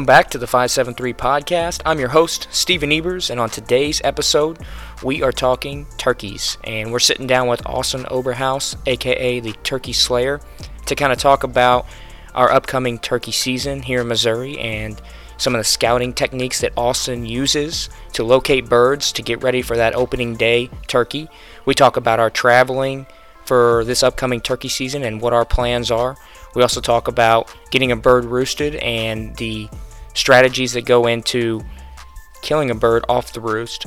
Welcome back to the 573 podcast. I'm your host, Stephen Ebers, and on today's episode, we are talking turkeys. And we're sitting down with Austin Oberhaus, aka the Turkey Slayer, to kind of talk about our upcoming turkey season here in Missouri and some of the scouting techniques that Austin uses to locate birds to get ready for that opening day turkey. We talk about our traveling for this upcoming turkey season and what our plans are. We also talk about getting a bird roosted and the strategies that go into killing a bird off the roost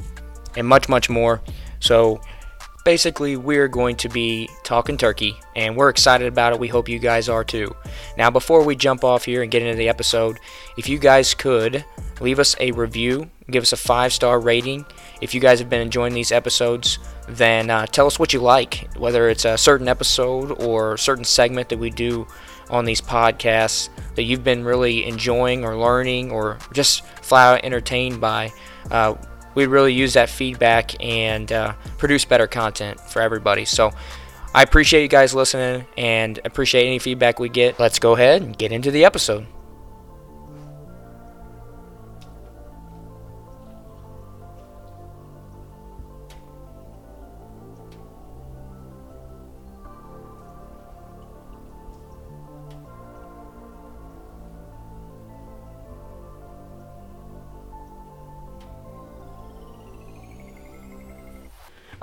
and much, much more. So, basically, we're going to be talking turkey and we're excited about it. We hope you guys are too. Now, before we jump off here and get into the episode, if you guys could leave us a review, give us a five star rating. If you guys have been enjoying these episodes, then uh, tell us what you like, whether it's a certain episode or a certain segment that we do on these podcasts that you've been really enjoying or learning or just flat out entertained by. Uh, we really use that feedback and uh, produce better content for everybody. So I appreciate you guys listening and appreciate any feedback we get. Let's go ahead and get into the episode.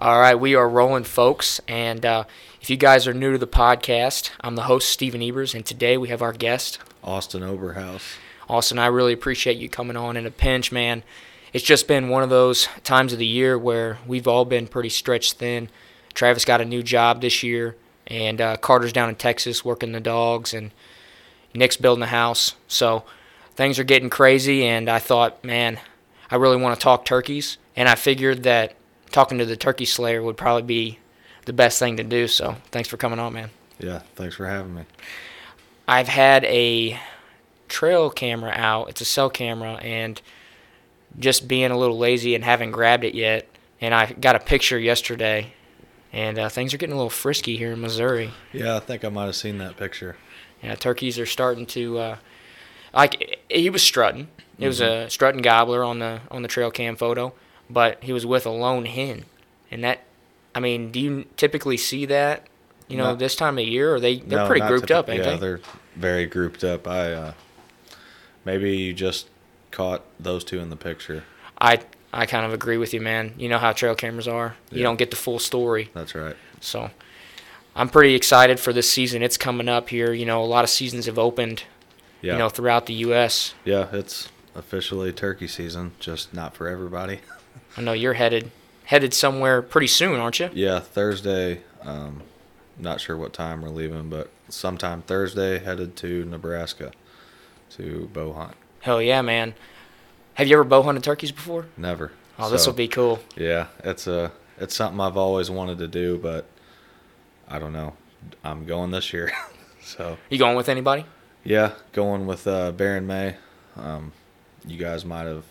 All right, we are rolling, folks. And uh, if you guys are new to the podcast, I'm the host, Stephen Ebers, and today we have our guest, Austin Oberhaus. Austin. I really appreciate you coming on in a pinch, man. It's just been one of those times of the year where we've all been pretty stretched thin. Travis got a new job this year, and uh, Carter's down in Texas working the dogs, and Nick's building a house. So things are getting crazy, and I thought, man, I really want to talk turkeys, and I figured that talking to the turkey slayer would probably be the best thing to do. So thanks for coming on, man. Yeah, thanks for having me. I've had a trail camera out. It's a cell camera, and just being a little lazy and haven't grabbed it yet. And I got a picture yesterday, and uh, things are getting a little frisky here in Missouri. Yeah, I think I might have seen that picture. Yeah, turkeys are starting to uh, like. He was strutting. It was Mm-hmm. a strutting gobbler on the on the trail cam photo, but he was with a lone hen, and that. I mean, do you typically see that? You know, No. this time of year, or they they're No, pretty grouped up, ain't yeah, they? they're very grouped up. I uh, maybe you just caught those two in the picture. I I kind of agree with you, man. You know how trail cameras are. You don't get the full story. That's right. So I'm pretty excited for this season. It's coming up here. You know, a lot of seasons have opened, Yeah, you know, throughout the US. yeah, it's officially turkey season, just not for everybody. I know you're headed headed somewhere pretty soon, aren't you? yeah, Thursday. Um, not sure what time we're leaving, but sometime Thursday headed to Nebraska to bow hunt. Hell yeah, man. Have you ever bow hunted turkeys before? Never. Oh, this will be cool. Yeah, it's a it's something I've always wanted to do, but I don't know. I'm going this year, so You going with anybody? yeah, going with uh, Baron May. Um, you guys might have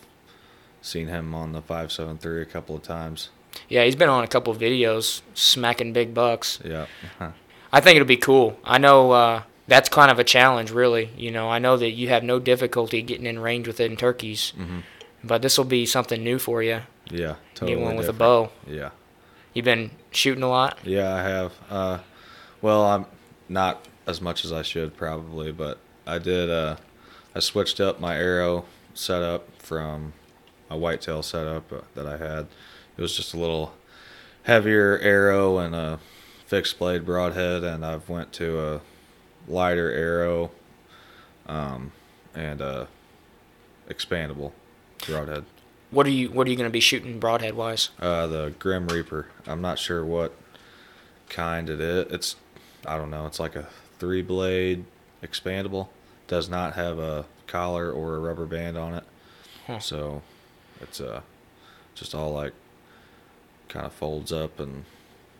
seen him on the five seven three a couple of times. Yeah, he's been on a couple of videos smacking big bucks. Yeah, I think it'll be cool. I know uh, that's kind of a challenge, really. You know, I know that you have no difficulty getting in range with it in turkeys, Mhm. but this will be something new for you. yeah, totally. Get one with a bow. Yeah, You've been shooting a lot. yeah, I have. Uh, well, I'm not as much as I should probably, but I did. Uh, I switched up my arrow setup from my whitetail setup uh, that I had. It was just a little heavier arrow and a fixed blade broadhead, and I've went to a lighter arrow um, and a expandable broadhead. What are you What are you going to be shooting broadhead wise? Uh, the Grim Reaper. I'm not sure what kind it is. It's I don't know. It's like a three blade expandable. Does not have a collar or a rubber band on it. Huh. So it's uh just all like kind of folds up and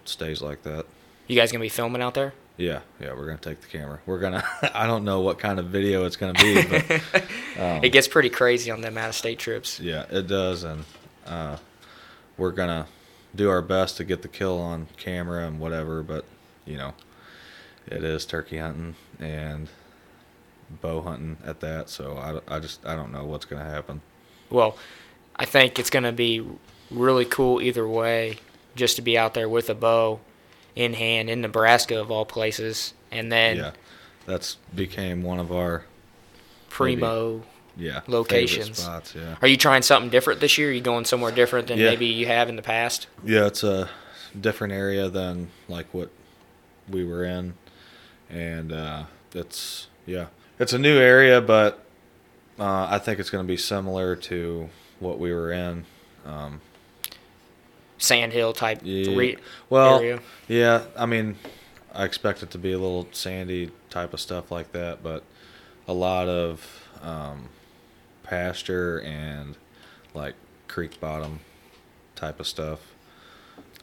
stays like that. You guys to be filming out there? Yeah, yeah, we're gonna take the camera. We're gonna. I don't know what kind of video it's gonna be, but um, It gets pretty crazy on them out of state trips. Yeah, it does, and uh, we're gonna do our best to get the kill on camera and whatever. But you know, It is turkey hunting and bow hunting at that. So I, I just I don't know what's gonna happen. Well, I think it's going to be really cool either way, just to be out there with a bow in hand in Nebraska of all places, and then yeah, that's became one of our primo. yeah Locations. spots. Yeah. Are you trying something different this year? Are you going somewhere different than Yeah. maybe you have in the past? Yeah, it's a different area than like what we were in, and uh, it's yeah, it's a new area, but uh, I think it's going to be similar to what we were in. Um, Sandhill type yeah, re- well, area. yeah, I mean, I expect it to be a little sandy type of stuff like that, but a lot of um, pasture and like creek bottom type of stuff.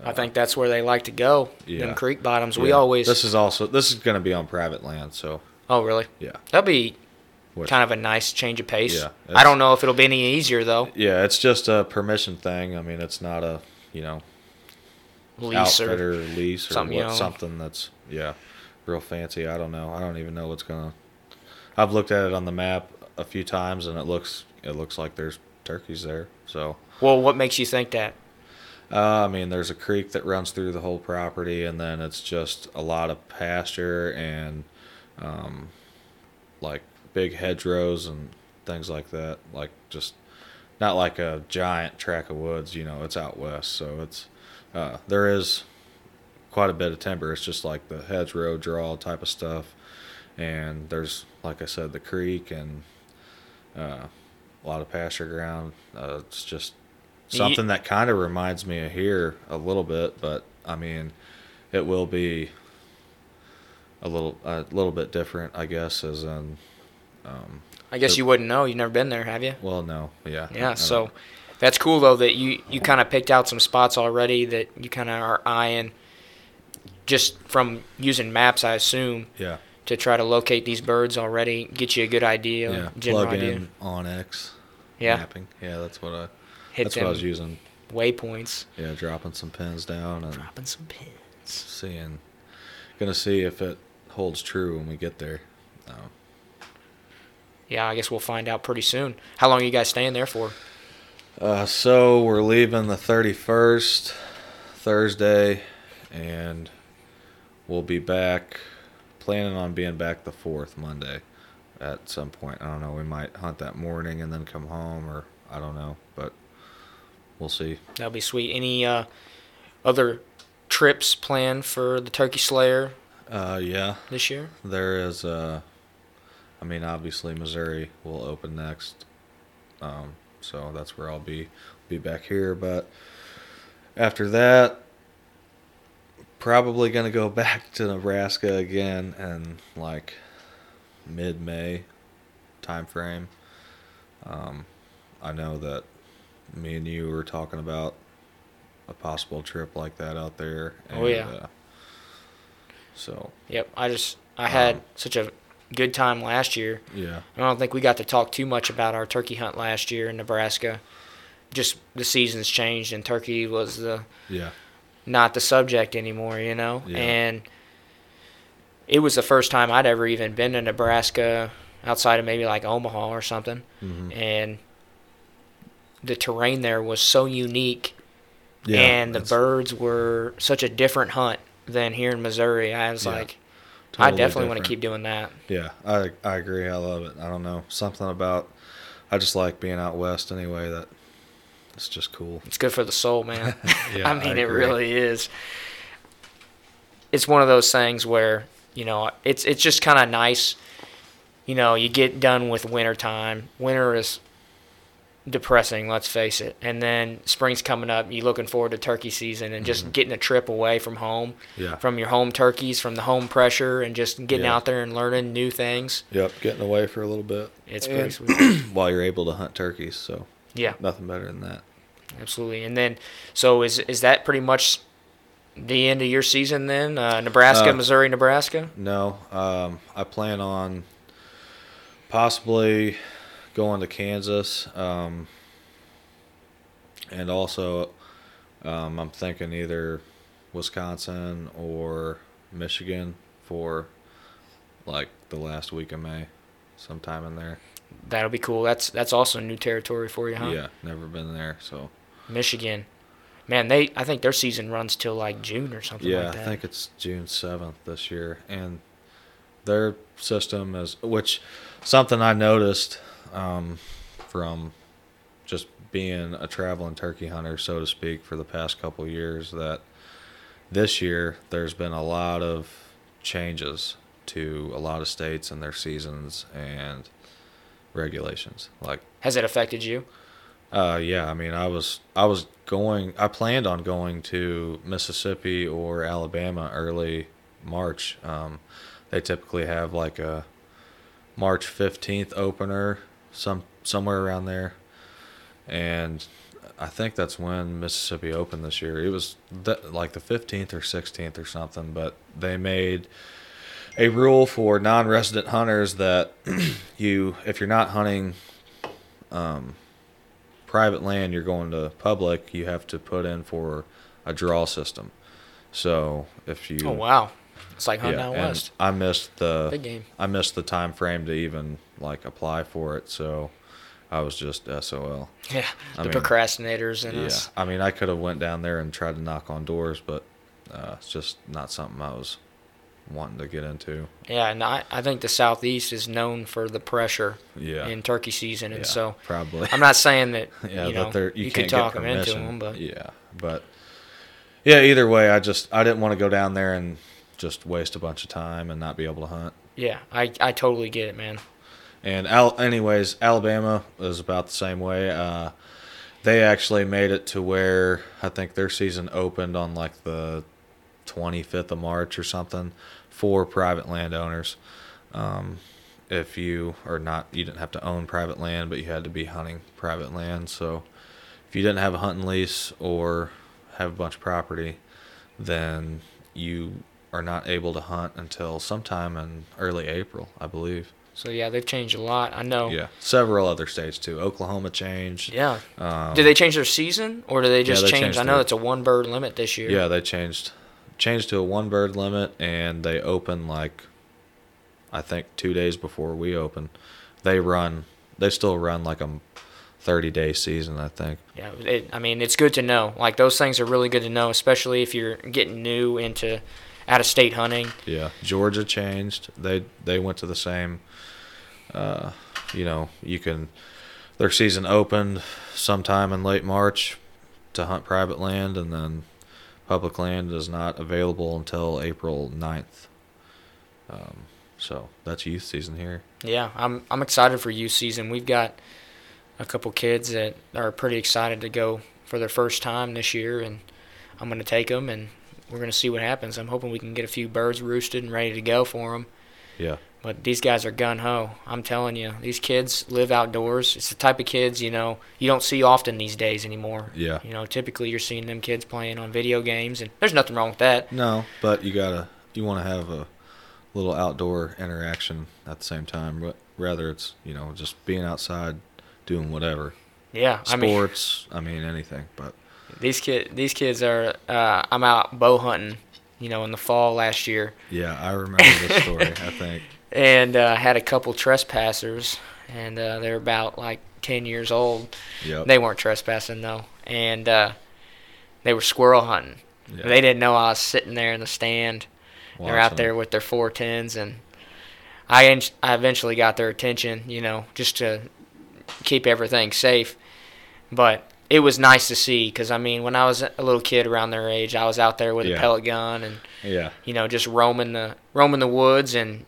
I think that's where they like to go. Yeah. Them creek bottoms. We always. This is also this is going to be on private land, so oh, really? yeah. That'll be Which- kind of a nice change of pace. Yeah, I don't know if it'll be any easier though. Yeah, it's just a permission thing. I mean, it's not a you know Lease or lease or something, what, something that's yeah, real fancy. I don't know. I don't even know what's gonna. I've looked at it on the map a few times, and it looks it looks like there's turkeys there. So well, what makes you think that? uh, I mean, there's a creek that runs through the whole property, and then it's just a lot of pasture and um, like big hedgerows and things like that. Like just not like a giant tract of woods. You know, it's out west, so it's uh, there is quite a bit of timber. It's just like the hedgerow draw type of stuff, and there's like I said, the creek and uh, a lot of pasture ground. Uh, it's just You- something that kind of reminds me of here a little bit, but I mean, it will be a little a little bit different, I guess, as in. Um, I guess So- you wouldn't know. You've never been there, have you? well, no, yeah, Yeah. So that's cool though that you you kind of picked out some spots already that you kind of are eyeing, just from using maps, I assume, yeah, to try to locate these birds already, get you a good idea, yeah, general plug idea. in onX Yeah. mapping. Yeah, that's what I Hit that's what I was using. waypoints. Yeah, dropping some pins down and Dropping some pins. seeing, gonna see if it holds true when we get there. Um, Yeah, I guess we'll find out pretty soon. How long are you guys staying there for? Uh, so we're leaving the 31st Thursday, and we'll be back. Planning on being back the 4th Monday at some point. I don't know. We might hunt that morning and then come home, or I don't know, but we'll see. That'll be sweet. Any uh, other trips planned for the Turkey Slayer Uh, yeah, this year? there is. Uh, I mean, obviously Missouri will open next, um, so that's where I'll be. Be back here, but after that, probably gonna go back to Nebraska again and like mid-May time frame. Um, I know that me and you were talking about a possible trip like that out there. And, Oh, yeah. Uh, so Yep. I just I had Um, such a good time last year. yeah, I don't think we got to talk too much about our turkey hunt last year in Nebraska. Just the seasons changed and turkey was the yeah, not the subject anymore, you know? Yeah. And it was the first time I'd ever even been to Nebraska outside of maybe like Omaha or something. hmm And the terrain there was so unique yeah. and the birds were such a different hunt than here in Missouri. I was Yeah, like, I totally definitely want to keep doing that. Yeah, I I agree. I love it. I don't know something about. I just like being out west anyway. That it's just cool. It's good for the soul, man. Yeah, I mean, I it really is. It's one of those things where you know it's it's just kind of nice. You know, you get done with winter time. Winter is depressing, let's face it. And then spring's coming up. You're looking forward to turkey season and just Mhm. getting a trip away from home, Yeah. from your home turkeys, from the home pressure, and just getting Yeah. out there and learning new things. Yep. Getting away for a little bit. It's And- pretty sweet. while you're able to hunt turkeys. So Yeah. nothing better than that. Absolutely. And then, so is is that pretty much the end of your season then? Uh, Nebraska, Uh, Missouri, Nebraska. No, um, I plan on possibly going to Kansas, um, and also um, I'm thinking either Wisconsin or Michigan for like the last week of May, sometime in there. That'll be cool. That's that's also new territory for you, huh? Yeah, never been there, so Michigan. Man, they I think their season runs till like June or something yeah, like that. I think it's June seventh this year, and their system is which something I noticed um, from just being a traveling turkey hunter, so to speak, for the past couple of years that this year there's been a lot of changes to a lot of states and their seasons and regulations. Like Has it affected you? uh, yeah, I mean, I was I was going. I planned on going to Mississippi or Alabama early March. Um, they typically have like a March fifteenth opener, some somewhere around there, and I think that's when Mississippi opened this year. It was th- like the fifteenth or sixteenth or something, but they made a rule for non-resident hunters that you, if you're not hunting. Um, private land you're going to public you have to put in for a draw system so if you Oh wow, it's like hunting yeah, out and west. i missed the Big game. i missed the time frame to even like apply for it so i was just sol Yeah, I the mean, procrastinators in yeah us. i mean i could have went down there and tried to knock on doors but uh, it's just not something i was wanting to get into Yeah, and I, I think the southeast is known for the pressure yeah in turkey season, and yeah, so probably I'm not saying that yeah, you know that they're, you, you could talk them into them, but yeah, but yeah, either way, I just I didn't want to go down there and just waste a bunch of time and not be able to hunt. yeah, I I totally get it, man. And Al- anyways, Alabama is about the same way. Uh, they actually made it to where I think their season opened on like the 25th of March or something for private landowners. Um, if you are not, you didn't have to own private land, but you had to be hunting private land. So if you didn't have a hunting lease or have a bunch of property, then you are not able to hunt until sometime in early April, I believe. So yeah, they've changed a lot. I know. Yeah, several other states too. Oklahoma changed. Yeah. Um, Did they change their season, or did they just yeah, they change? I know their- it's a one bird limit this year. Yeah, they changed changed to a one bird limit, and they open like I think two days before we open. They run. They still run like a thirty day season. I think. Yeah, it, I mean, it's good to know. Like those things are really good to know, especially if you're getting new into out of state hunting. Yeah, Georgia changed. They they went to the same. Uh, you know, you can. Their season opened sometime in late March to hunt private land, and then public land is not available until April 9th. Um, so that's youth season here. Yeah, I'm I'm excited for youth season. We've got a couple kids that are pretty excited to go for their first time this year, and I'm going to take them, and we're going to see what happens. I'm hoping we can get a few birds roosted and ready to go for them. Yeah, But these guys are gun ho. I'm telling you, these kids live outdoors. It's the type of kids you know you don't see often these days anymore. yeah. You know, typically you're seeing them kids playing on video games, and there's nothing wrong with that. No, but you gotta you want to have a little outdoor interaction at the same time. But rather, it's you know just being outside, doing whatever. Yeah, I mean, Sports, I mean, anything. But these kid these kids are. Uh, I'm out bow hunting, you know, in the fall last year, yeah, I remember this story. I think. and uh, had a couple trespassers, and uh, they're about like 10 years old. Yep. They weren't trespassing though, and uh, they were squirrel hunting. Yeah. They didn't know I was sitting there in the stand. They're out there with their four tens, and I en- I eventually got their attention, you know, just to keep everything safe. But it was nice to see because I mean, when I was a little kid around their age, I was out there with Yeah. a pellet gun and Yeah. you know just roaming the roaming the woods and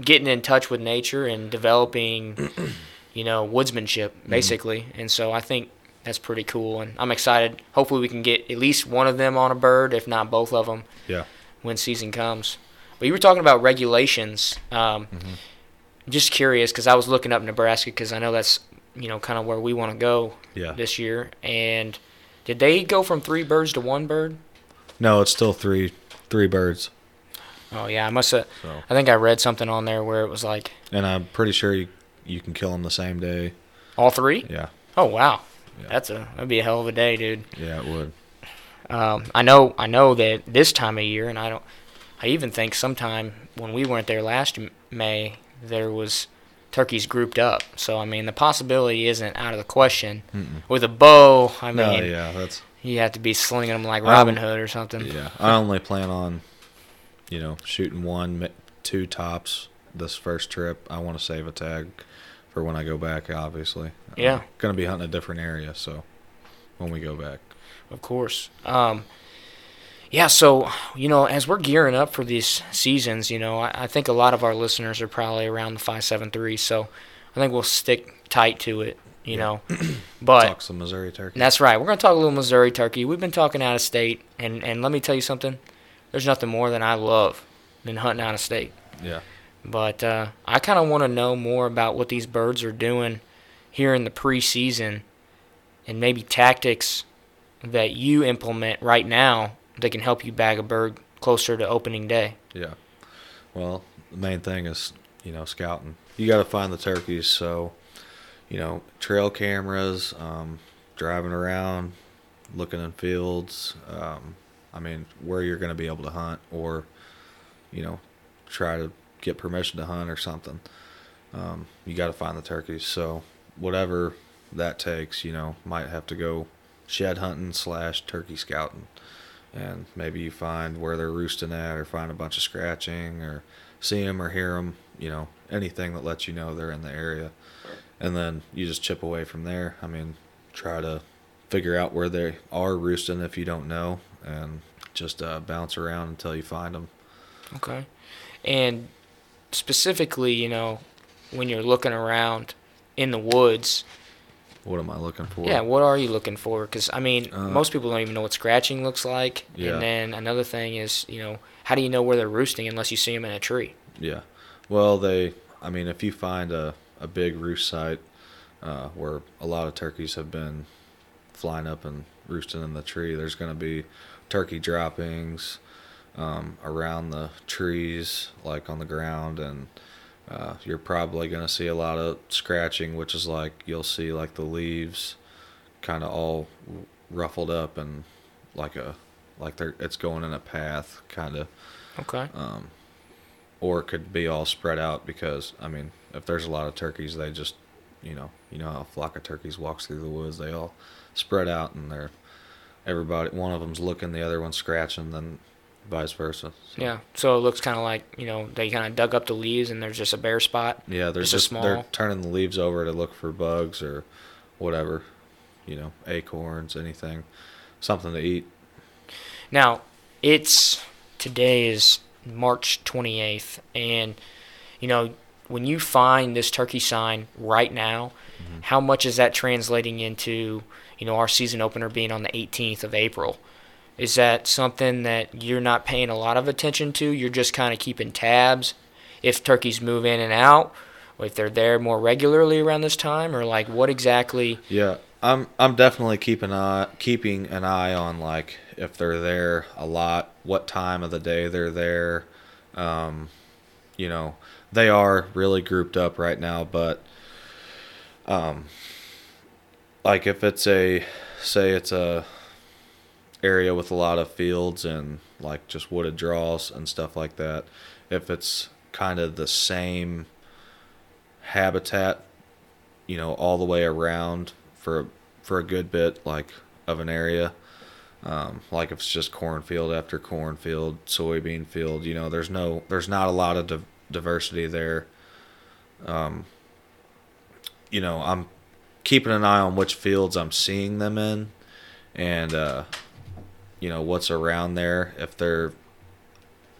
getting in touch with nature and developing, you know, woodsmanship Mm-hmm. basically. And so I think that's pretty cool, and I'm excited. Hopefully, we can get at least one of them on a bird, if not both of them Yeah. when season comes. But you were talking about regulations. Um, Mm-hmm. Just curious because I was looking up Nebraska because I know that's you know kind of where we want to go Yeah. this year. And did they go from three birds to one bird? No, it's still three three birds. Oh yeah, I must have. So, I think I read something on there where it was like and I'm pretty sure you you can kill them the same day. all three. Yeah. Oh wow, Yeah. that's a that'd be a hell of a day, dude. Yeah, it would. Um, I know I know that this time of year, and I don't I even think sometime when we weren't there last May, there was turkeys grouped up. So I mean, the possibility isn't out of the question. With a bow, I No, mean, yeah, that's you have to be slinging them like Robin Hood or something. yeah. I only plan on, you know, shooting one, two tops this first trip. I want to save a tag for when I go back. Obviously, Yeah. I'm gonna be hunting a different area, so when we go back, Of course. Um, yeah, so, you know, as we're gearing up for these seasons, you know, I, I think a lot of our listeners are probably around the 573, so I think we'll stick tight to it, you Yeah. know. But talk some Missouri turkey. that's right. We're going to talk a little Missouri turkey. We've been talking out of state, and, and let me tell you something. There's nothing more than I love than hunting out of state. Yeah, But uh, I kind of want to know more about what these birds are doing here in the preseason and maybe tactics that you implement right now that can help you bag a bird closer to opening day. yeah. Well, the main thing is you know scouting. You got to find the turkeys, so you know trail cameras, um, driving around, looking in fields. Um, I mean, where you're going to be able to hunt, or you know, try to get permission to hunt or something. Um, you got to find the turkeys. So whatever that takes, you know, might have to go shed hunting slash turkey scouting, and maybe you find where they're roosting at, or find a bunch of scratching, or see them or hear them. You know, anything that lets you know they're in the area, and then you just chip away from there. I mean, try to figure out where they are roosting if you don't know, and just uh, bounce around until you find them. Okay. And specifically, you know, when you're looking around in the woods, What am I looking for? yeah, what are you looking for? Because, I mean, Uh, most people don't even know what scratching looks like. Yeah. And then another thing is, you know, how do you know where they're roosting unless you see them in a tree? Yeah. Well, they. I mean, if you find a a big roost site uh, where a lot of turkeys have been flying up and roosting in the tree, there's going to be turkey droppings um, around the trees, like on the ground, and uh, you're probably going to see a lot of scratching, which is like you'll see like the leaves kind of all ruffled up and like a like they're it's going in a path kind of Okay. um, or it could be all spread out because I mean, if there's a lot of turkeys, they just, you know, you know how a flock of turkeys walks through the woods, they all spread out and they're everybody. One of them's looking, the other one's scratching, then vice versa. So, Yeah. So it looks kind of like, you know, they kind of dug up the leaves and there's just a bare spot. yeah, they're Just a just, small- they're turning the leaves over to look for bugs or whatever, you know, acorns, anything, something to eat. Now, it's today is March 28th, and you know when you find this turkey sign right now, mm-hmm. how much is that translating into you know our season opener being on the 18th of April? Is that something that you're not paying a lot of attention to? You're just kind of keeping tabs if turkeys move in and out, if they're there more regularly around this time, or like what exactly? Yeah, I'm I'm definitely keeping eye keeping an eye on like if they're there a lot, what time of the day they're there. Um, you know, they are really grouped up right now, but um, like if it's a say it's a area with a lot of fields and like just wooded draws and stuff like that, if it's kind of the same habitat you know all the way around for for a good bit like of an area um, like if it's just cornfield after cornfield soybean field you know there's no there's not a lot of div- diversity there. Um, you know i'm keeping an eye on which fields i'm seeing them in and uh, you know what's around there if they're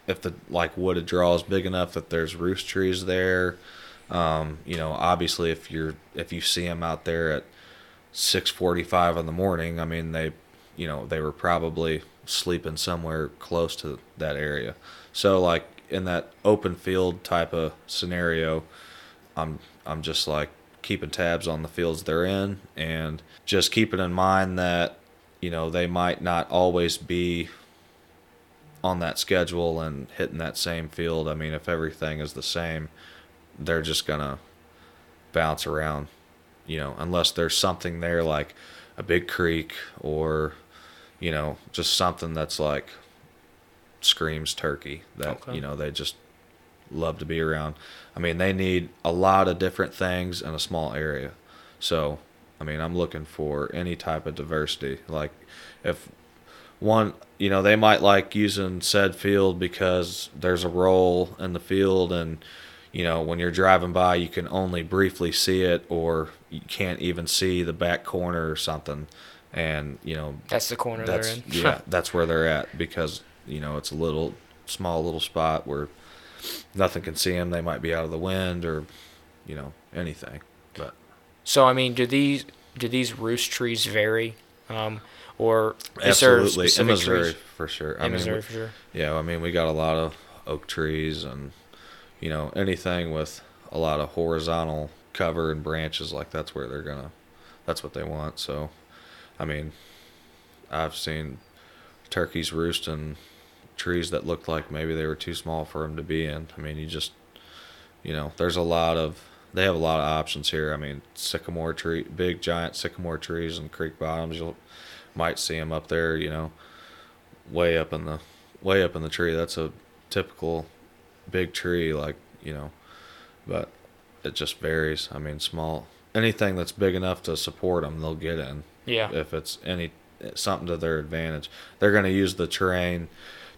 if the like wooded draw is big enough that there's roost trees there um, you know, obviously, if you're if you see them out there at six forty-five in the morning, I mean, they, you know, they were probably sleeping somewhere close to that area. So, like in that open field type of scenario, I'm I'm just like keeping tabs on the fields they're in, and just keeping in mind that you know they might not always be on that schedule and hitting that same field. I mean, if everything is the same, they're just gonna bounce around, you know, unless there's something there like a big creek or, you know, just something that's like screams turkey. That Okay. you know they just love to be around. I mean, they need a lot of different things in a small area. So, I mean, I'm looking for any type of diversity. Like, if one, you know, they might like using said field because there's a roll in the field, and you know, when you're driving by, you can only briefly see it, or you can't even see the back corner or something. And you know, That's the corner that's they're in. yeah, that's where they're at because you know it's a little small little spot where nothing can see them. They might be out of the wind or you know anything. So I mean, do these do these roost trees vary, um, or is absolutely in Missouri trees? for sure. In I mean, Missouri we- for sure. yeah, I mean we got a lot of oak trees and you know anything with a lot of horizontal cover and branches like that's where they're gonna that's what they want. So I mean I've seen turkeys roost in trees that looked like maybe they were too small for them to be in. I mean you just you know there's a lot of they have a lot of options here. I mean sycamore tree, big giant sycamore trees and creek bottoms. You'll might see them up there. You know way up in the way up in the tree. That's a typical big tree, like you know, but it just varies. I mean, small anything that's big enough to support them, they'll get in. Yeah. If it's any something to their advantage, they're going to use the terrain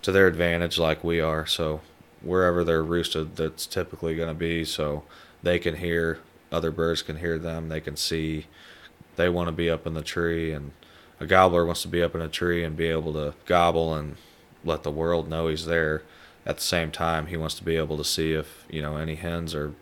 to their advantage, like we are. So wherever they're roosted, that's typically going to be so they can hear other birds can hear them. They can see. They want to be up in the tree, and a gobbler wants to be up in a tree and be able to gobble and let the world know he's there. At the same time, he wants to be able to see if you know any hens are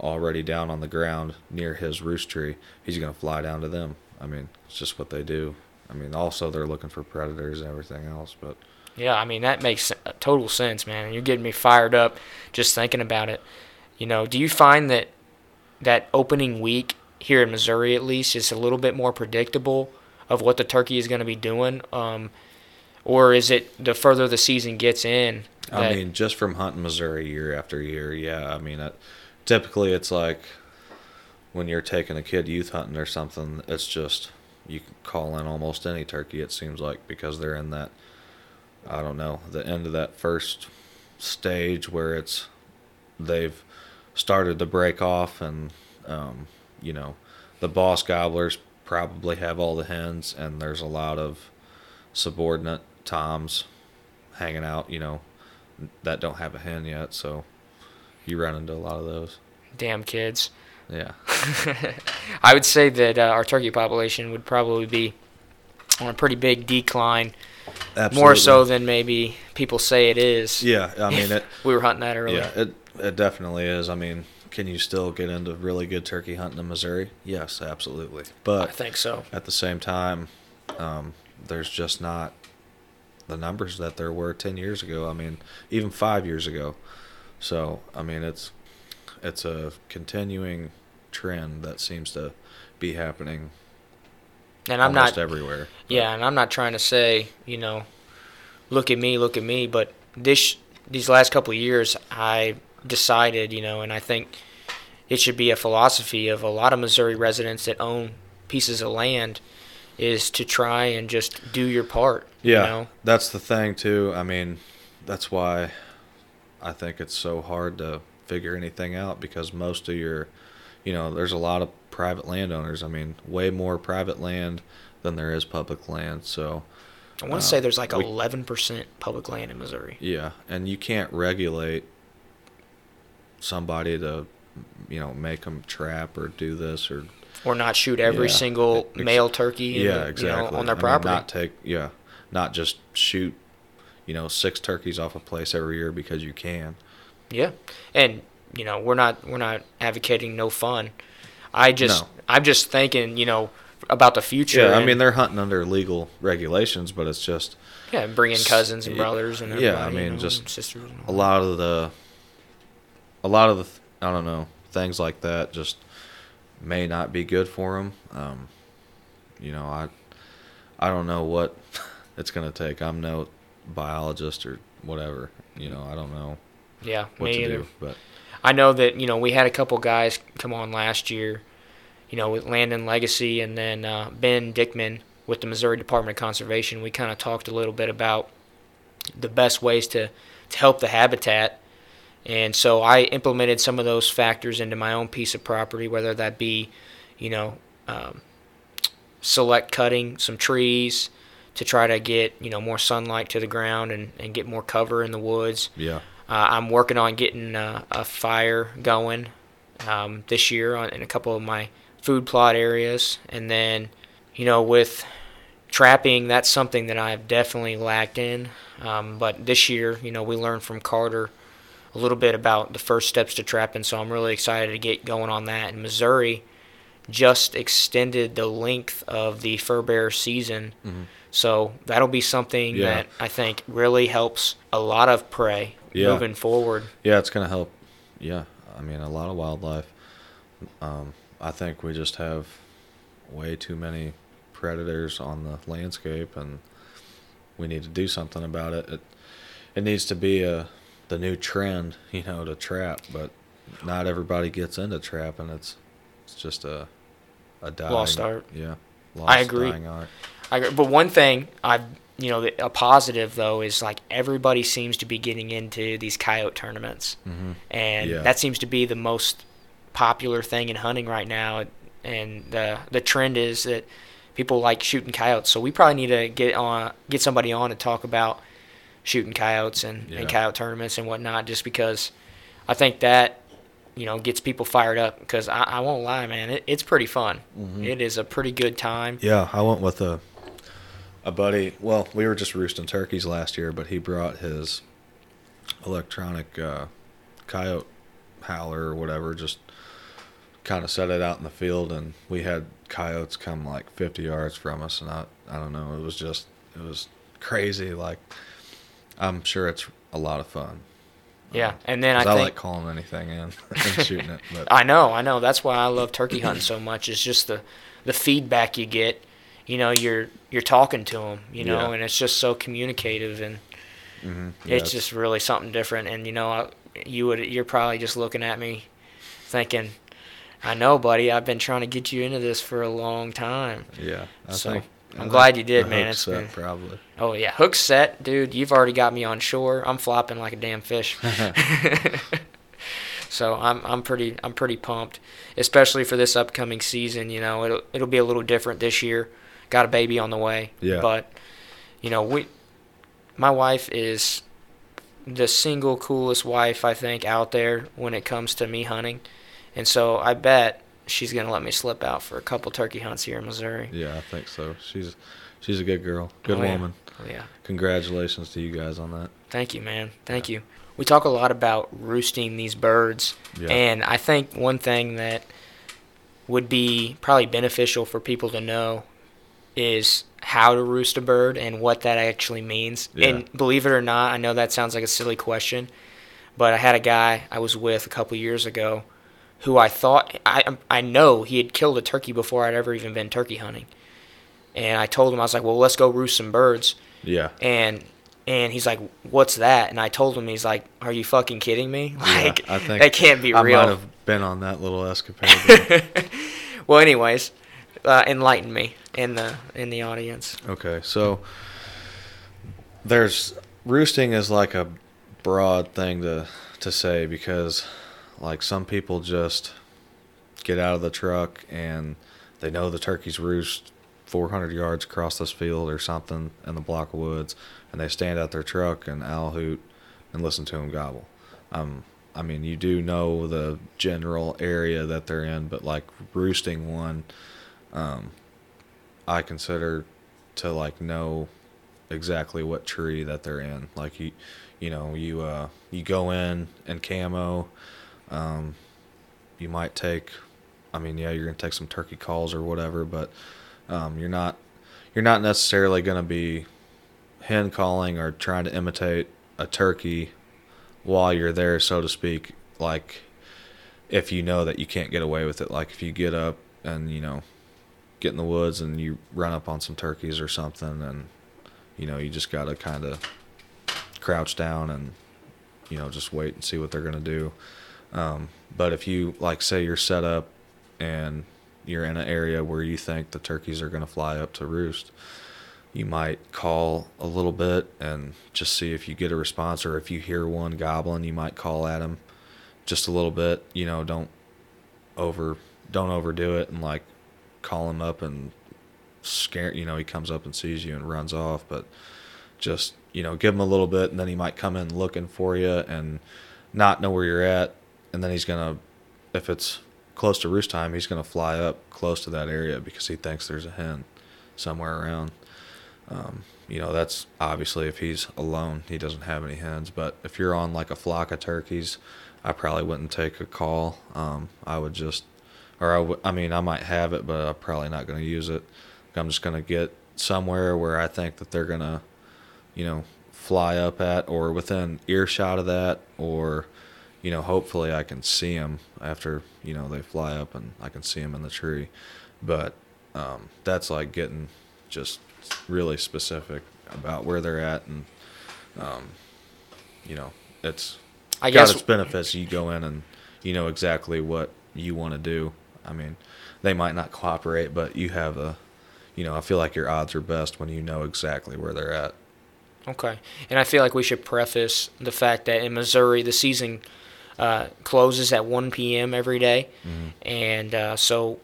already down on the ground near his roost tree. He's going to fly down to them. I mean, it's just what they do. I mean, also they're looking for predators and everything else, but Yeah, I mean that makes total sense, man. You're getting me fired up just thinking about it. You know, do you find that that opening week here in Missouri, at least, is a little bit more predictable of what the turkey is going to be doing, um, or is it the further the season gets in? I mean, just from hunting Missouri year after year, yeah. I mean, it, typically it's like when you're taking a kid youth hunting or something. It's just you can call in almost any turkey. It seems like because they're in that, I don't know, the end of that first stage where it's they've started to break off, and um, you know, the boss gobblers probably have all the hens, and there's a lot of subordinate toms hanging out. You know, that don't have a hen yet, so you run into a lot of those. damn kids. Yeah. I would say that uh, our turkey population would probably be on a pretty big decline, more so than maybe people say it is. Yeah, I mean it. We were hunting that earlier. Yeah, it it definitely is. I mean, can you still get into really good turkey hunting in Missouri? Yes, absolutely. But I think so. at the same time, um, there's just not the numbers that there were ten years ago. I mean, even five years ago. So I mean, it's it's a continuing trend that seems to be happening And I'm not. everywhere. Yeah, and I'm not trying to say, you know, look at me, look at me, but this these last couple of years, I decided, you know, and I think it should be a philosophy of a lot of Missouri residents that own pieces of land is to try and just do your part. Yeah, You know? that's the thing too. I mean, that's why I think it's so hard to figure anything out because most of your, you know, there's a lot of private landowners. I mean, way more private land than there is public land. So I want Uh, to say there's like 11% public land in Missouri. yeah, and you can't regulate somebody to, you know, make them trap or do this or Or not shoot every Yeah. single Ex- male turkey in yeah, the- you know, exactly on their I mean, property. not take yeah, not just shoot, you know, six turkeys off a place every year because you can. Yeah, and you know we're not we're not advocating no fun. I just No. I'm just thinking you know about the future. Yeah, I mean they're hunting under legal regulations, but it's just yeah, bringing cousins and brothers and yeah, I everybody, you mean, know, just sisters. A lot of the, a lot of the, I don't know, things like that just may not be good for them. Um, you know, I, I don't know what it's gonna take. I'm no biologist or whatever. You know, I don't know. Yeah, what me to either. do, but I know that you know we had a couple guys come on last year, you know with Land and Legacy and then uh, Ben Dickman with the Missouri Department of Conservation. We kind of talked a little bit about the best ways to, to help the habitat. And so I implemented some of those factors into my own piece of property, whether that be, you know, um, select cutting some trees to try to get you know more sunlight to the ground and, and get more cover in the woods. Yeah. Uh, I'm working on getting uh, a fire going um, this year on, in a couple of my food plot areas, and then you know with trapping, that's something that I've definitely lacked in. Um, but this year, you know, we learned from Carter a little bit about the first steps to trapping, so I'm really excited to get going on that. And Missouri, just extended the length of the fur bear season. Mm-hmm. So that'll be something Yeah. that I think really helps a lot of prey Yeah. moving forward. Yeah, it's gonna help. Yeah, I mean a lot of wildlife. Um, I think we just have way too many predators on the landscape, and we need to do something about it. It it needs to be a the new trend, you know, to trap, but not everybody gets into trapping. It's it's just a a dying, Lost art. Yeah, I agree. dying art. I, but one thing I've you know a positive though is like everybody seems to be getting into these coyote tournaments, hmm and Yeah. that seems to be the most popular thing in hunting right now. And the the trend is that people like shooting coyotes. So we probably need to get on get somebody on to talk about shooting coyotes and, Yeah. and coyote tournaments and whatnot. Just because I think that you know gets people fired up. Because I, I won't lie, man, it, it's pretty fun. Mhm. It is a pretty good time. Yeah, I went with a a buddy. Well, we were just roosting turkeys last year, but he brought his electronic uh, coyote howler or whatever. Just kind of set it out in the field, and we had coyotes come like 50 yards from us, and I I don't know. It was just it was crazy. Like I'm sure it's a lot of fun. Yeah, and then I 'Cause I, think like calling anything in and shooting it, but I know, I know. That's why I love turkey hunting so much. It's just the the feedback you get. You know, you're you're talking to them. You know, Yeah. and it's just so communicative, and mhm, yeah, it's just really something different. And you know, I, you would you're probably just looking at me, thinking, "I know, buddy. I've been trying to get you into this for a long time." yeah. I so, think I'm think glad you did, man. It's set, been- probably. Oh yeah, hook set, dude. You've already got me on shore. I'm flopping like a damn fish. so I'm I'm pretty I'm pretty pumped, especially for this upcoming season. You know, it'll it'll be a little different this year. Got a baby on the way. Yeah. But, you know, we, my wife is the single coolest wife I think out there when it comes to me hunting, and so I bet she's gonna let me slip out for a couple turkey hunts here in Missouri. Yeah, I think so. She's she's a good girl, oh, good Oh, yeah. woman. Oh, yeah. Congratulations to you guys on that. Thank you, man. Thank you. We talk a lot about roosting these birds, Yeah. and I think one thing that would be probably beneficial for people to know is how to roost a bird and what that actually means. Yeah. And believe it or not, I know that sounds like a silly question, but I had a guy I was with a couple years ago who I thought I I know he had killed a turkey before I'd ever even been turkey hunting. And I told him I was like, "Well, let's go roost some birds." Yeah. and and he's like, "What's that?" And I told him, he's like, "Are you fucking kidding me? Like, I think that can't be I real." might have been on that little escapade. well, anyways, uh, enlighten me in the in the audience. okay, so there's roosting is like a broad thing to to say because like some people just get out of the truck and they know the turkeys roost 400 yards across this field or something in the block of woods and they stand at their truck and owl hoot and listen to them gobble um i mean you do know the general area that they're in but like roosting one um i consider to like know exactly what tree that they're in. Like you you know you uh you go in and camo um you might take i mean yeah you're gonna take some turkey calls or whatever but um you're not you're not necessarily gonna be hen calling or trying to imitate a turkey while you're there so to speak like if you know that you can't get away with it. Like if you get up and you know get in the woods and you run up on some turkeys or something and you know you just got to kind of crouch down and you know just wait and see what they're going to do um, but if you like say you're set up and you're in an area where you think the turkeys are going to fly up to roost you might call a little bit and just see if you get a response, or if you hear one gobbling, you might call at him just a little bit. You know, don't over don't overdo it and like call him up and scare. You know, he comes up and sees you and runs off, but just you know give him a little bit, and then he might come in looking for you and not know where you're at, and then he's gonna if it's close to roost time, he's gonna fly up close to that area because he thinks there's a hen somewhere around. Um, you know, that's obviously if he's alone, he doesn't have any hens. But if you're on like a flock of turkeys, I probably wouldn't take a call. Um, I would just, or I, w- I mean, I might have it, but I'm probably not going to use it. I'm just going to get somewhere where I think that they're going to, you know, fly up at or within earshot of that, or, you know, hopefully I can see them after, you know, they fly up and I can see them in the tree. But um, that's like getting just really specific about where they're at and um, you know it's I got guess its benefits you go in and you know exactly what you want to do i mean they might not cooperate but you have a you know i feel like your odds are best when you know exactly where they're at Okay. And I feel like we should preface the fact that in Missouri, the season uh, closes at 1 p.m. every day. And uh, so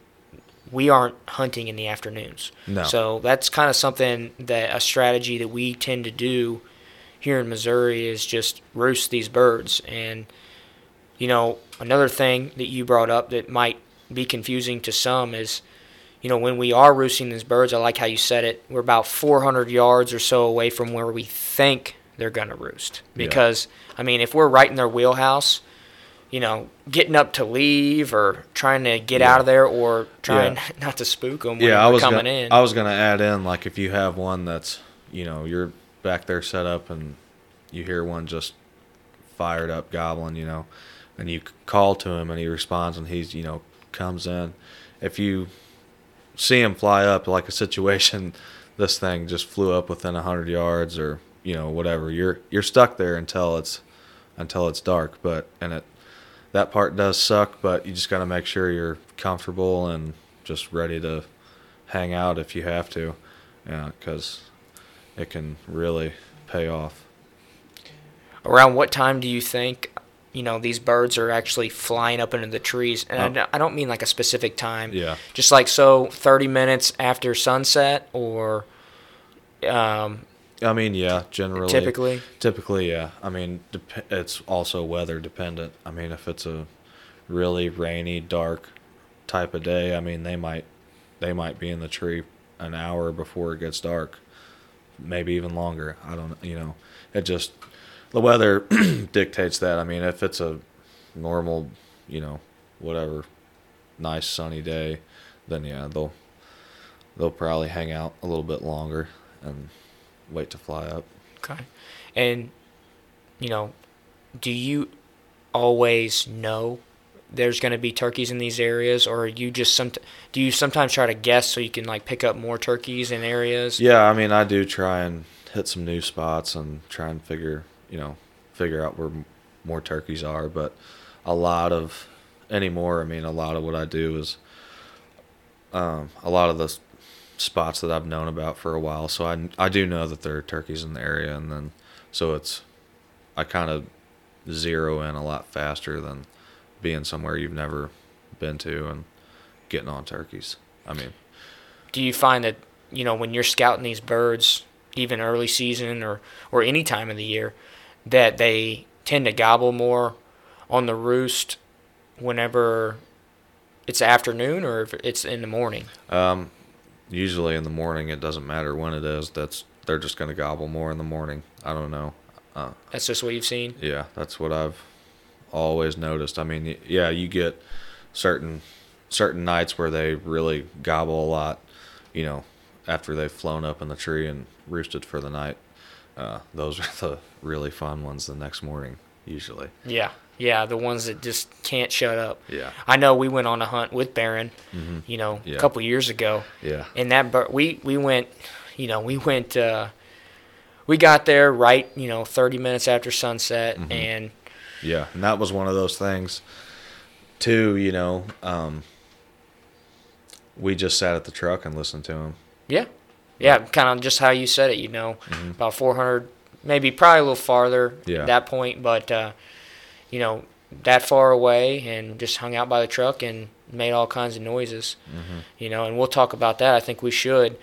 we aren't hunting in the afternoons. No. So that's kind of something that a strategy that we tend to do here in Missouri is just roost these birds. And, you know, another thing that you brought up that might be confusing to some is you know, when we are roosting these birds, I like how you said it. We're about 400 yards or so away from where we think they're going to roost. Yeah. Because, I mean, if we're right in their wheelhouse, you know, getting up to leave or trying to get Yeah. out of there or trying Yeah. not to spook them when yeah i was coming gonna, in. i was gonna add in like if you have one that's you know you're back there set up and you hear one just fired up gobbling you know and you call to him and he responds and he's you know comes in. If you see him fly up like a situation this thing just flew up within 100 yards or you know whatever. You're you're stuck there until it's until it's dark but and it that part does suck but you just got to make sure you're comfortable and just ready to hang out if you have to because it can really pay off. Around what time do you think, you know, these birds are actually flying up into the trees? And I don't- I don't mean like a specific time. yeah Just like so, 30 minutes after sunset or um, i mean yeah generally typically. Typically, yeah. I mean, dep- it's also weather dependent. I mean, if it's a really rainy, dark type of day, I mean, they might they might be in the tree an hour before it gets dark, maybe even longer. I don't, you know, it just the weather dictates that. I mean, if it's a normal, you know, whatever, nice sunny day, then yeah, they'll they'll probably hang out a little bit longer and wait to fly up. Okay. And, you know, do you always know there's going to be turkeys in these areas, or you just some? Do you sometimes try to guess so you can like pick up more turkeys in areas? Yeah, I mean, I do try and hit some new spots and try and figure, you know, figure out where more turkeys are. But a lot of anymore, I mean, a lot of what I do is um, a lot of the spots that I've known about for a while. So I I do know that there are turkeys in the area, and then so it's I kind of zero in a lot faster than being somewhere you've never been to and getting on turkeys. I mean, Do you find that you know when you're scouting these birds, even early season or or any time of the year, that they tend to gobble more on the roost whenever it's afternoon or if it's in the morning? Um, usually in the morning. It doesn't matter when it is. That's they're just gonna gobble more in the morning. I don't know. Uh, That's just what you've seen. yeah, that's what I've always noticed. I mean, yeah, you get certain certain nights where they really gobble a lot. You know, after they've flown up in the tree and roosted for the night. Uh, those are the really fun ones the next morning, usually. Yeah, yeah, the ones that just can't shut up. Yeah. I know we went on a hunt with Baron, hmm you know, Yeah. a couple years ago, Yeah. and that bird we we went, you know, we went. Uh, we got there right, you know, 30 minutes after sunset, Mhm. and Yeah, and that was one of those things. Too, you know, um, we just sat at the truck and listened to him. yeah, Yeah, kind of just how you said it. You know, about 400, maybe probably a little farther Yeah. at that point, but uh, you know that far away and just hung out by the truck and made all kinds of noises. You know, and we'll talk about that. I think we should,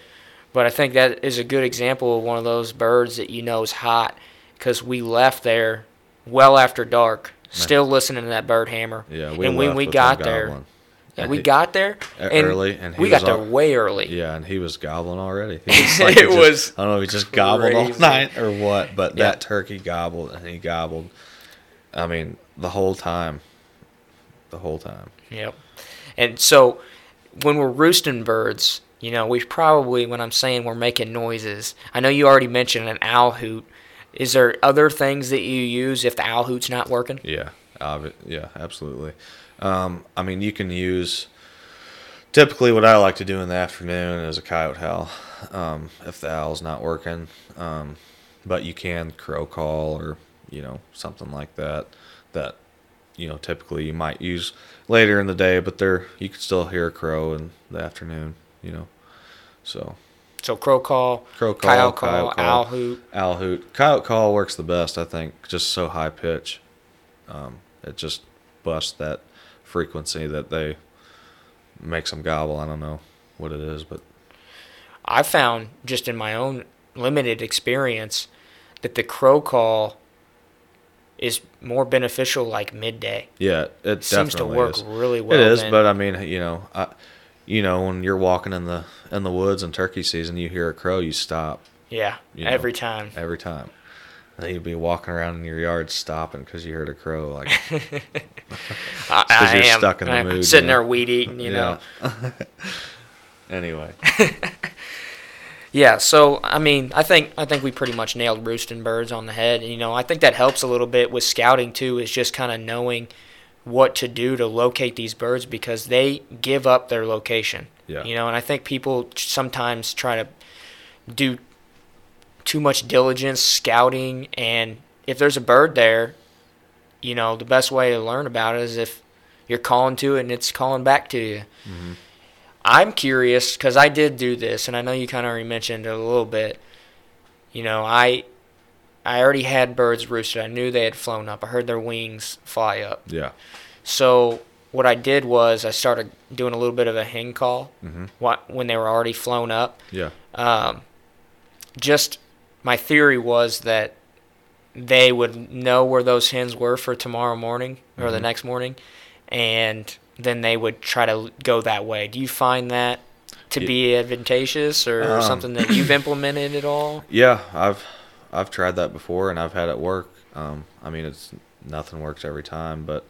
but I think that is a good example of one of those birds that you know is hot because we left there well after dark, still listening to that bird hammer. Yeah, we and when we got there. gobbling. And And we got there and early, and he we got there on- way early. Yeah, and he was gobbling already. Was like It just- was I don't know if he just gobbled all night or what, but Yeah. that turkey gobbled and he gobbled. I mean, the whole time. The whole time. Yep. And so when we're roosting birds, you know, we probably when I'm saying we're making noises, I know you already mentioned an owl hoot. Is there other things that you use if the owl hoot's not working? Yeah, obvi- yeah, absolutely. Um, I mean, you can use. Typically, what I like to do in the afternoon is a coyote howl, um, if the owl's not working. Um, but you can crow call or you know something like that. That you know typically you might use later in the day, but there you can still hear a crow in the afternoon. You know, so So crow call, crow call, coyote call, coyote call, owl hoot. owl hoot. Coyote call works the best, I think. Just so high pitch, um, it just busts that frequency that they makes them gobble. I don't know what it is, but I found just in my own limited experience that the crow call is more beneficial like midday. yeah, it It seems to work is. really well. it is, then. but I mean, you know, I, you know, when you're walking in the in the woods in turkey season, you hear a crow, you stop yeah, you know. every time. every time. And you'd be walking around in your yard stopping because you heard a crow. Like, I you're am. stuck in the I'm mood, sitting you know. there weed eating, you know. anyway, Yeah, so I mean, I think I think we pretty much nailed roosting birds on the head. You know, I think that helps a little bit with scouting too. Is just kind of knowing what to do to locate these birds because they give up their location. Yeah. You know, and I think people sometimes try to do too much diligence scouting, and if there's a bird there, you know, the best way to learn about it is if you're calling to it and it's calling back to you. I'm curious because I did do this, and I know you kind of already mentioned it a little bit. You know, I I already had birds roosted. I knew they had flown up. I heard their wings fly up. yeah, So what I did was I started doing a little bit of a hen call mm-hmm. wh- when they were already flown up. yeah, Um, just my theory was that they would know where those hens were for tomorrow morning or the Mhm. next morning, and then they would try to go that way. Do you find that to Ye- be advantageous or Um, something that you've implemented at all? yeah. I've I've tried that before, and I've had it work. Um, I mean, it's nothing works every time, but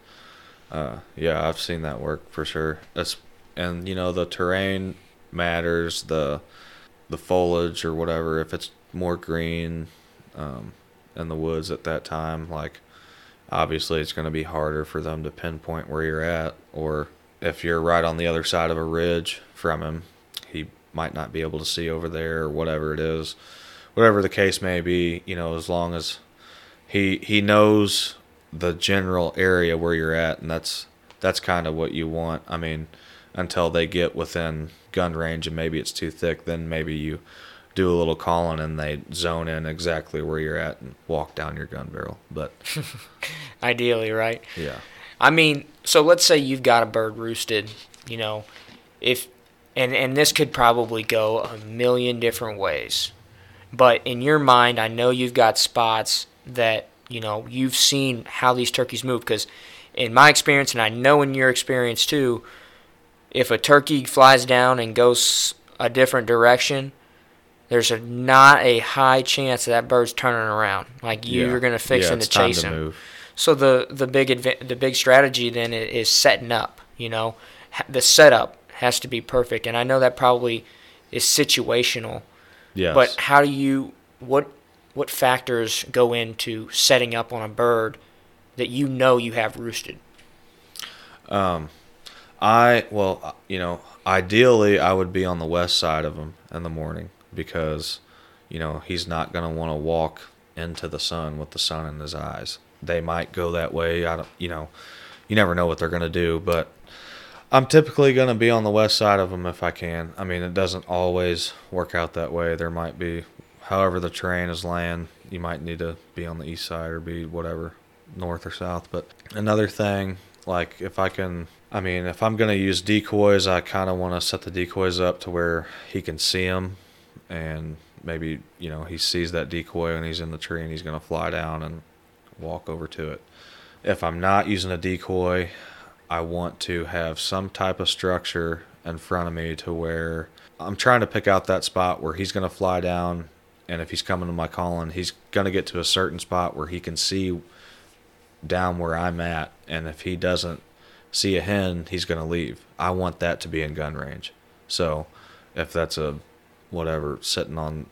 uh, yeah, I've seen that work for sure. That's and you know the terrain matters, the the foliage or whatever. If it's more green um, in the woods at that time, like obviously it's going to be harder for them to pinpoint where you're at. Or if you're right on the other side of a ridge from him, he might not be able to see over there or whatever it is. Whatever the case may be, you know, as long as he he knows the general area where you're at, and that's that's kind of what you want. I mean, until they get within gun range and maybe it's too thick, then maybe you do a little calling and they zone in exactly where you're at and walk down your gun barrel. But Ideally, right? yeah, I mean, so let's say you've got a bird roosted, you know, if and and this could probably go a million different ways. But in your mind, I know you've got spots that, you know, you've seen how these turkeys move cuz in my experience and I know in your experience too, if a turkey flies down and goes a different direction, there's a not a high chance that, that bird's turning around. Like yeah. you're going to fix yeah, him to chase to him. move. So the the big adva- the big strategy then is setting up. You know, the setup has to be perfect, and I know that probably is situational. Yes. But how do you what what factors go into setting up on a bird that you know you have roosted? Um, I well, uh, you know, ideally I would be on the west side of him in the morning because, you know, he's not gonna want to walk into the sun with the sun in his eyes. They might go that way. I don't, you know, you never know what they're gonna do. But I'm typically going to be on the west side of them if I can. I mean, it doesn't always work out that way. There might be, however, the terrain is laying, you might need to be on the east side or be whatever, north or south. But another thing, like if I can, I mean, if I'm going to use decoys, I kind of want to set the decoys up to where he can see them and maybe, you know, he sees that decoy when he's in the tree and he's going to fly down and walk over to it. If I'm not using a decoy, I want to have some type of structure in front of me to where I'm trying to pick out that spot where he's going to fly down. And if he's coming to my calling, he's going to get to a certain spot where he can see down where I'm at. And if he doesn't see a hen, he's going to leave. I want that to be in gun range. So if that's a whatever sitting on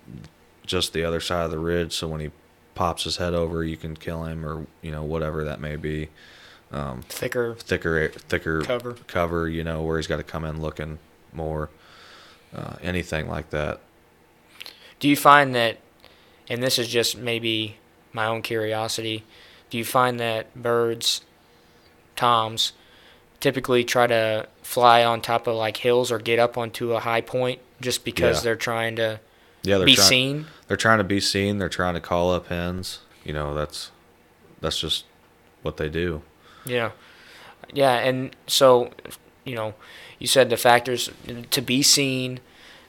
just the other side of the ridge, so when he pops his head over, you can kill him or, you know, whatever that may be um, thicker, thicker, thicker cover. Cover, you know, where he's got to come in looking more, uh, anything like that. Do you find that, and this is just maybe my own curiosity, do you find that birds, toms, typically try to fly on top of like hills or get up onto a high point just because yeah. they're trying to yeah, they're be try- seen? They're trying to be seen. They're trying to call up hens. You know, that's that's just what they do. Yeah, yeah, and so you know, you said the factors to be seen,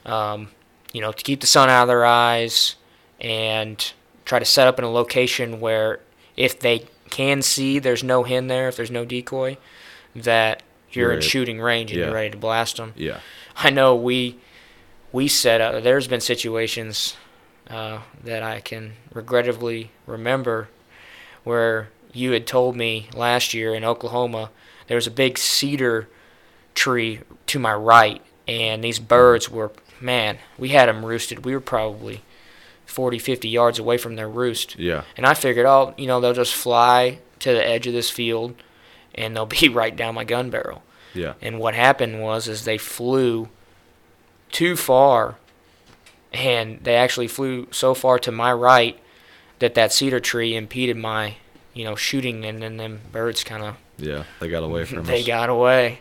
um, you know, to keep the sun out of their eyes, and try to set up in a location where if they can see there's no hen there, if there's no decoy, that you're right. in shooting range and yeah. you're ready to blast them. Yeah. I know we we set up. There's been situations uh, that I can regrettably remember where you had told me last year in Oklahoma there was a big cedar tree to my right, and these birds were, man, we had them roosted. We were probably 40, 50 yards away from their roost. Yeah. And I figured, oh, you know, they'll just fly to the edge of this field, and they'll be right down my gun barrel. Yeah. And what happened was, is they flew too far, and they actually flew so far to my right that that cedar tree impeded my you know, shooting, and then them birds kind of yeah, they got away from they us. got away,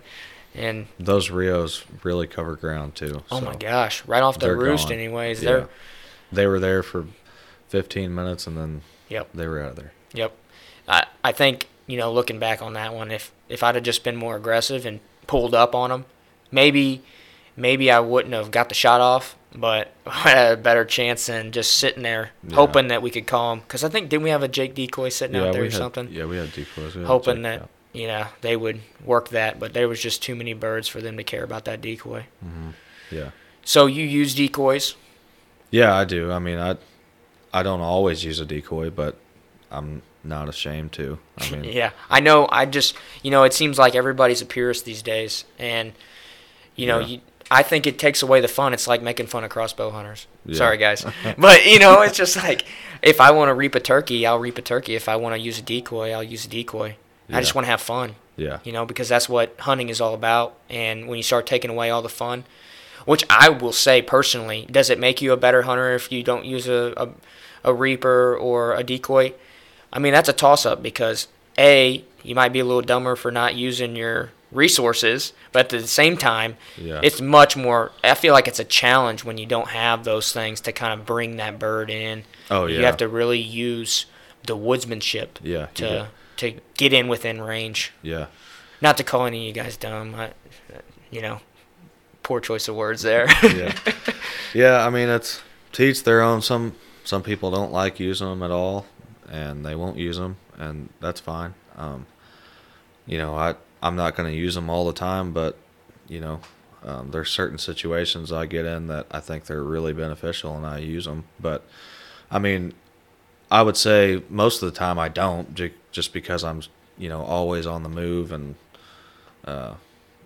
and those Rios really cover ground too. Oh so my gosh! Right off the roost, gone. anyways. Yeah. They're they were there for 15 minutes, and then yep, they were out of there. Yep. I I think you know, looking back on that one, if if I'd have just been more aggressive and pulled up on them, maybe maybe I wouldn't have got the shot off but I had a better chance than just sitting there yeah. hoping that we could call them. Because I think didn't we have a Jake decoy sitting yeah, out there or had, something? Yeah, we had decoys. We had hoping that you know they would work that, but there was just too many birds for them to care about that decoy. Mm-hmm. Yeah. So you use decoys? Yeah, I do. I mean, I I don't always use a decoy, but I'm not ashamed to. I mean, yeah, I know. I just you know it seems like everybody's a purist these days, and you know yeah. you I think it takes away the fun. It's like making fun of crossbow hunters. Yeah. Sorry, guys, but you know, it's just like if I want to reap a turkey, I'll reap a turkey. If I want to use a decoy, I'll use a decoy. Yeah. I just want to have fun. Yeah. You know, because that's what hunting is all about. And when you start taking away all the fun, which I will say personally, does it make you a better hunter if you don't use a, a, a reaper or a decoy? I mean, that's a toss up because a you might be a little dumber for not using your resources, but at the same time, yeah. it's much more. I feel like it's a challenge when you don't have those things to kind of bring that bird in. Oh yeah. You have to really use the woodsmanship. Yeah. To to get in within range. Yeah. Not to call any of you guys dumb, I, you know, poor choice of words there. yeah. Yeah, I mean it's teach their own. Some some people don't like using them at all, and they won't use them, and that's fine. Um, you know, I I'm not going to use them all the time, but you know, um, there's certain situations I get in that I think they're really beneficial, and I use them. But I mean, I would say most of the time I don't, just because I'm you know always on the move, and uh,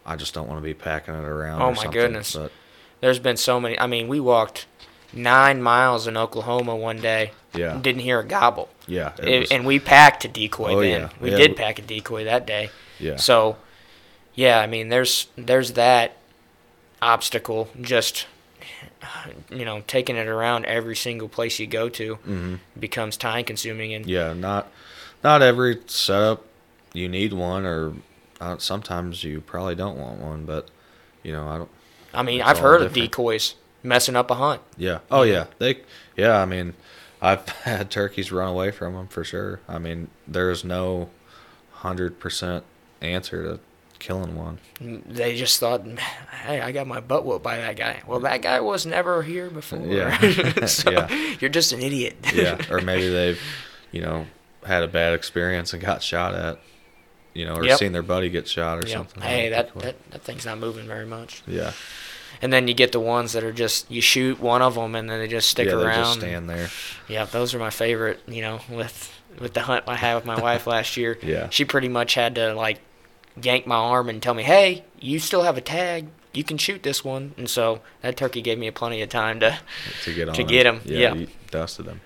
I just don't want to be packing it around. Oh my goodness! But, there's been so many. I mean, we walked nine miles in Oklahoma one day. Yeah. Didn't hear a gobble. Yeah. It, was, and we packed a decoy oh, then. Yeah. We yeah. did pack a decoy that day. Yeah. So, yeah, I mean, there's there's that obstacle. Just you know, taking it around every single place you go to mm-hmm. becomes time consuming. And yeah, not not every setup you need one, or uh, sometimes you probably don't want one, but you know I don't. I mean, I've heard of decoys messing up a hunt. Yeah. Oh yeah. They. Yeah. I mean, I've had turkeys run away from them for sure. I mean, there's no hundred percent answer to killing one. They just thought, hey, I got my butt whooped by that guy. Well, that guy was never here before. Yeah. so Yeah. you're just an idiot. Yeah. or maybe they've, you know, had a bad experience and got shot at. You know, or Yep. seen their buddy get shot or Yep. something. Hey, like that, that that thing's not moving very much. Yeah. And then you get the ones that are just you shoot one of them and then they just stick yeah, around. they just stand there. Yeah, those are my favorite. You know, with with the hunt I had with my wife last year. Yeah. She pretty much had to like yank my arm and tell me, "Hey, you still have a tag. You can shoot this one." And so that turkey gave me plenty of time to. to get on. To get 'em, Yeah, yeah. dusted them.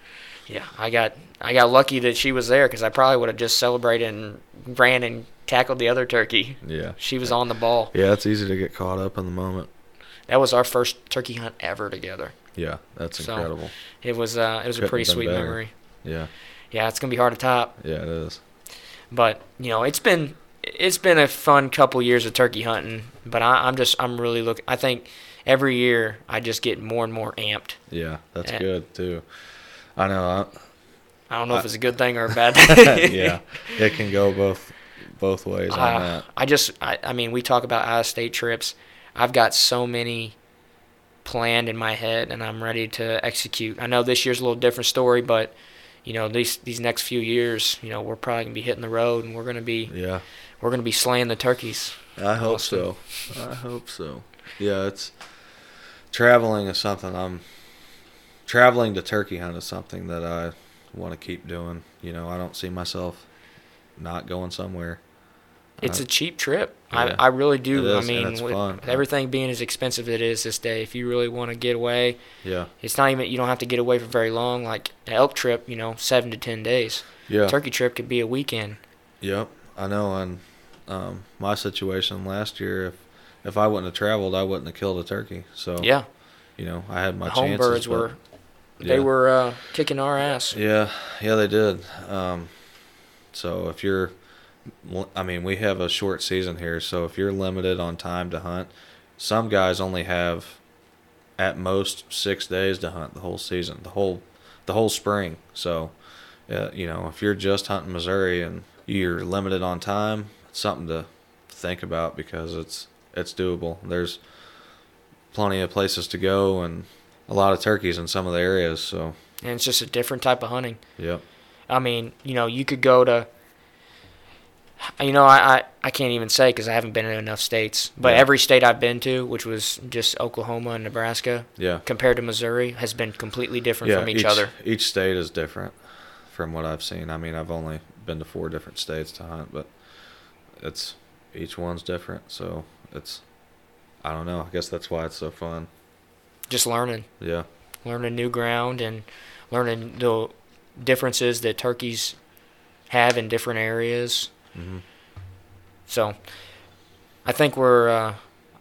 Yeah, I got I got lucky that she was there because I probably would have just celebrated and ran and tackled the other turkey. Yeah. She was on the ball. Yeah, it's easy to get caught up in the moment. That was our first turkey hunt ever together. Yeah, that's So- incredible. It was uh, it was a Couldn't pretty sweet better. memory. Yeah, Yeah, it's gonna be hard to top. yeah, it is. But you know, it's been it's been a fun couple years of turkey hunting. But I, I'm just I'm really looking. I think every year I just get more and more amped. Yeah, that's Yeah. good too. I know. I don't know if it's a good thing or a bad thing. yeah, it can go both both ways on Uh, that. I just, I, I mean, we talk about out of state trips. I've got so many planned in my head, and I'm ready to execute. I know this year's a little different story, but you know, these these next few years, you know, we're probably gonna be hitting the road, and we're gonna be Yeah, we're gonna be slaying the turkeys. I hope Awesome. so. I hope so. Yeah, it's traveling is something I'm traveling to turkey hunt is something that I want to keep doing. You know, I don't see myself not going somewhere. It's Uh, a cheap trip. yeah. I I really do. Is, I mean, with everything being as expensive as it is this day, if you really want to get away, Yeah, it's not even you don't have to get away for very long. Like an elk trip, you know, seven to ten days. yeah. Turkey trip could be a weekend. Yep, I know. And um, my situation last year, if if I wouldn't have traveled, I wouldn't have killed a turkey. So Yeah. you know, I had my the home chances. birds but- were they were uh, kicking our ass. Yeah, yeah, they did. Um, so if you're, I mean, we have a short season here, so if you're limited on time to hunt, some guys only have, at most, six days to hunt the whole season, the whole, the whole spring. So, uh, you know, if you're just hunting Missouri and you're limited on time, it's something to think about because it's it's doable. There's plenty of places to go and a lot of turkeys in some of the areas. So, And it's just a different type of hunting. yep. I mean, you know, you could go to. You know, I, I, I can't even say because I haven't been in enough states. But Yeah. every state I've been to, which was just Oklahoma and Nebraska, Yeah. compared to Missouri, has been completely different from each, other. Each state is different from what I've seen. I mean, I've only been to four different states to hunt, but it's each one's different. So it's, I don't know. I guess that's why it's so fun. Just learning, Yeah. learning new ground and learning the differences that turkeys have in different areas. Hmm So, I think we're uh,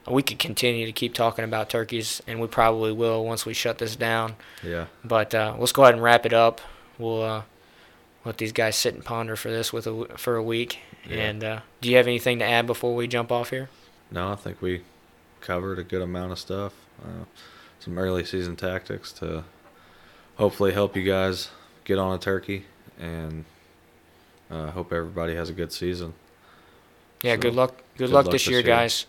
we could continue to keep talking about turkeys, and we probably will once we shut this down. Yeah. But uh, let's go ahead and wrap it up. We'll uh, let these guys sit and ponder for this with a for a week. Yeah. And uh, do you have anything to add before we jump off here? No, I think we covered a good amount of stuff. Uh, some early season tactics to hopefully help you guys get on a turkey, and uh, hope everybody has a good season. Yeah, So, good luck. Good, good luck, luck this this year, year. guys.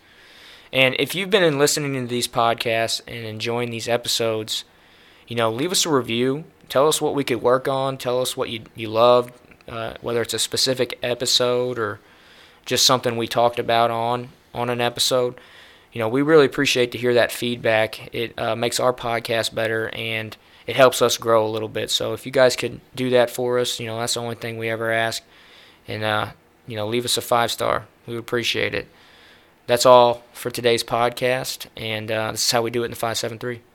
And if you've been listening to these podcasts and enjoying these episodes, you know, leave us a review. Tell us what we could work on. Tell us what you you loved, uh, whether it's a specific episode or just something we talked about on on an episode. You know, we really appreciate to hear that feedback. It uh, makes our podcast better and it helps us grow a little bit. So if you guys could do that for us, you know, that's the only thing we ever ask. And uh, you know, leave us a five star. We would appreciate it. That's all for today's podcast, and uh, this is how we do it in the 573.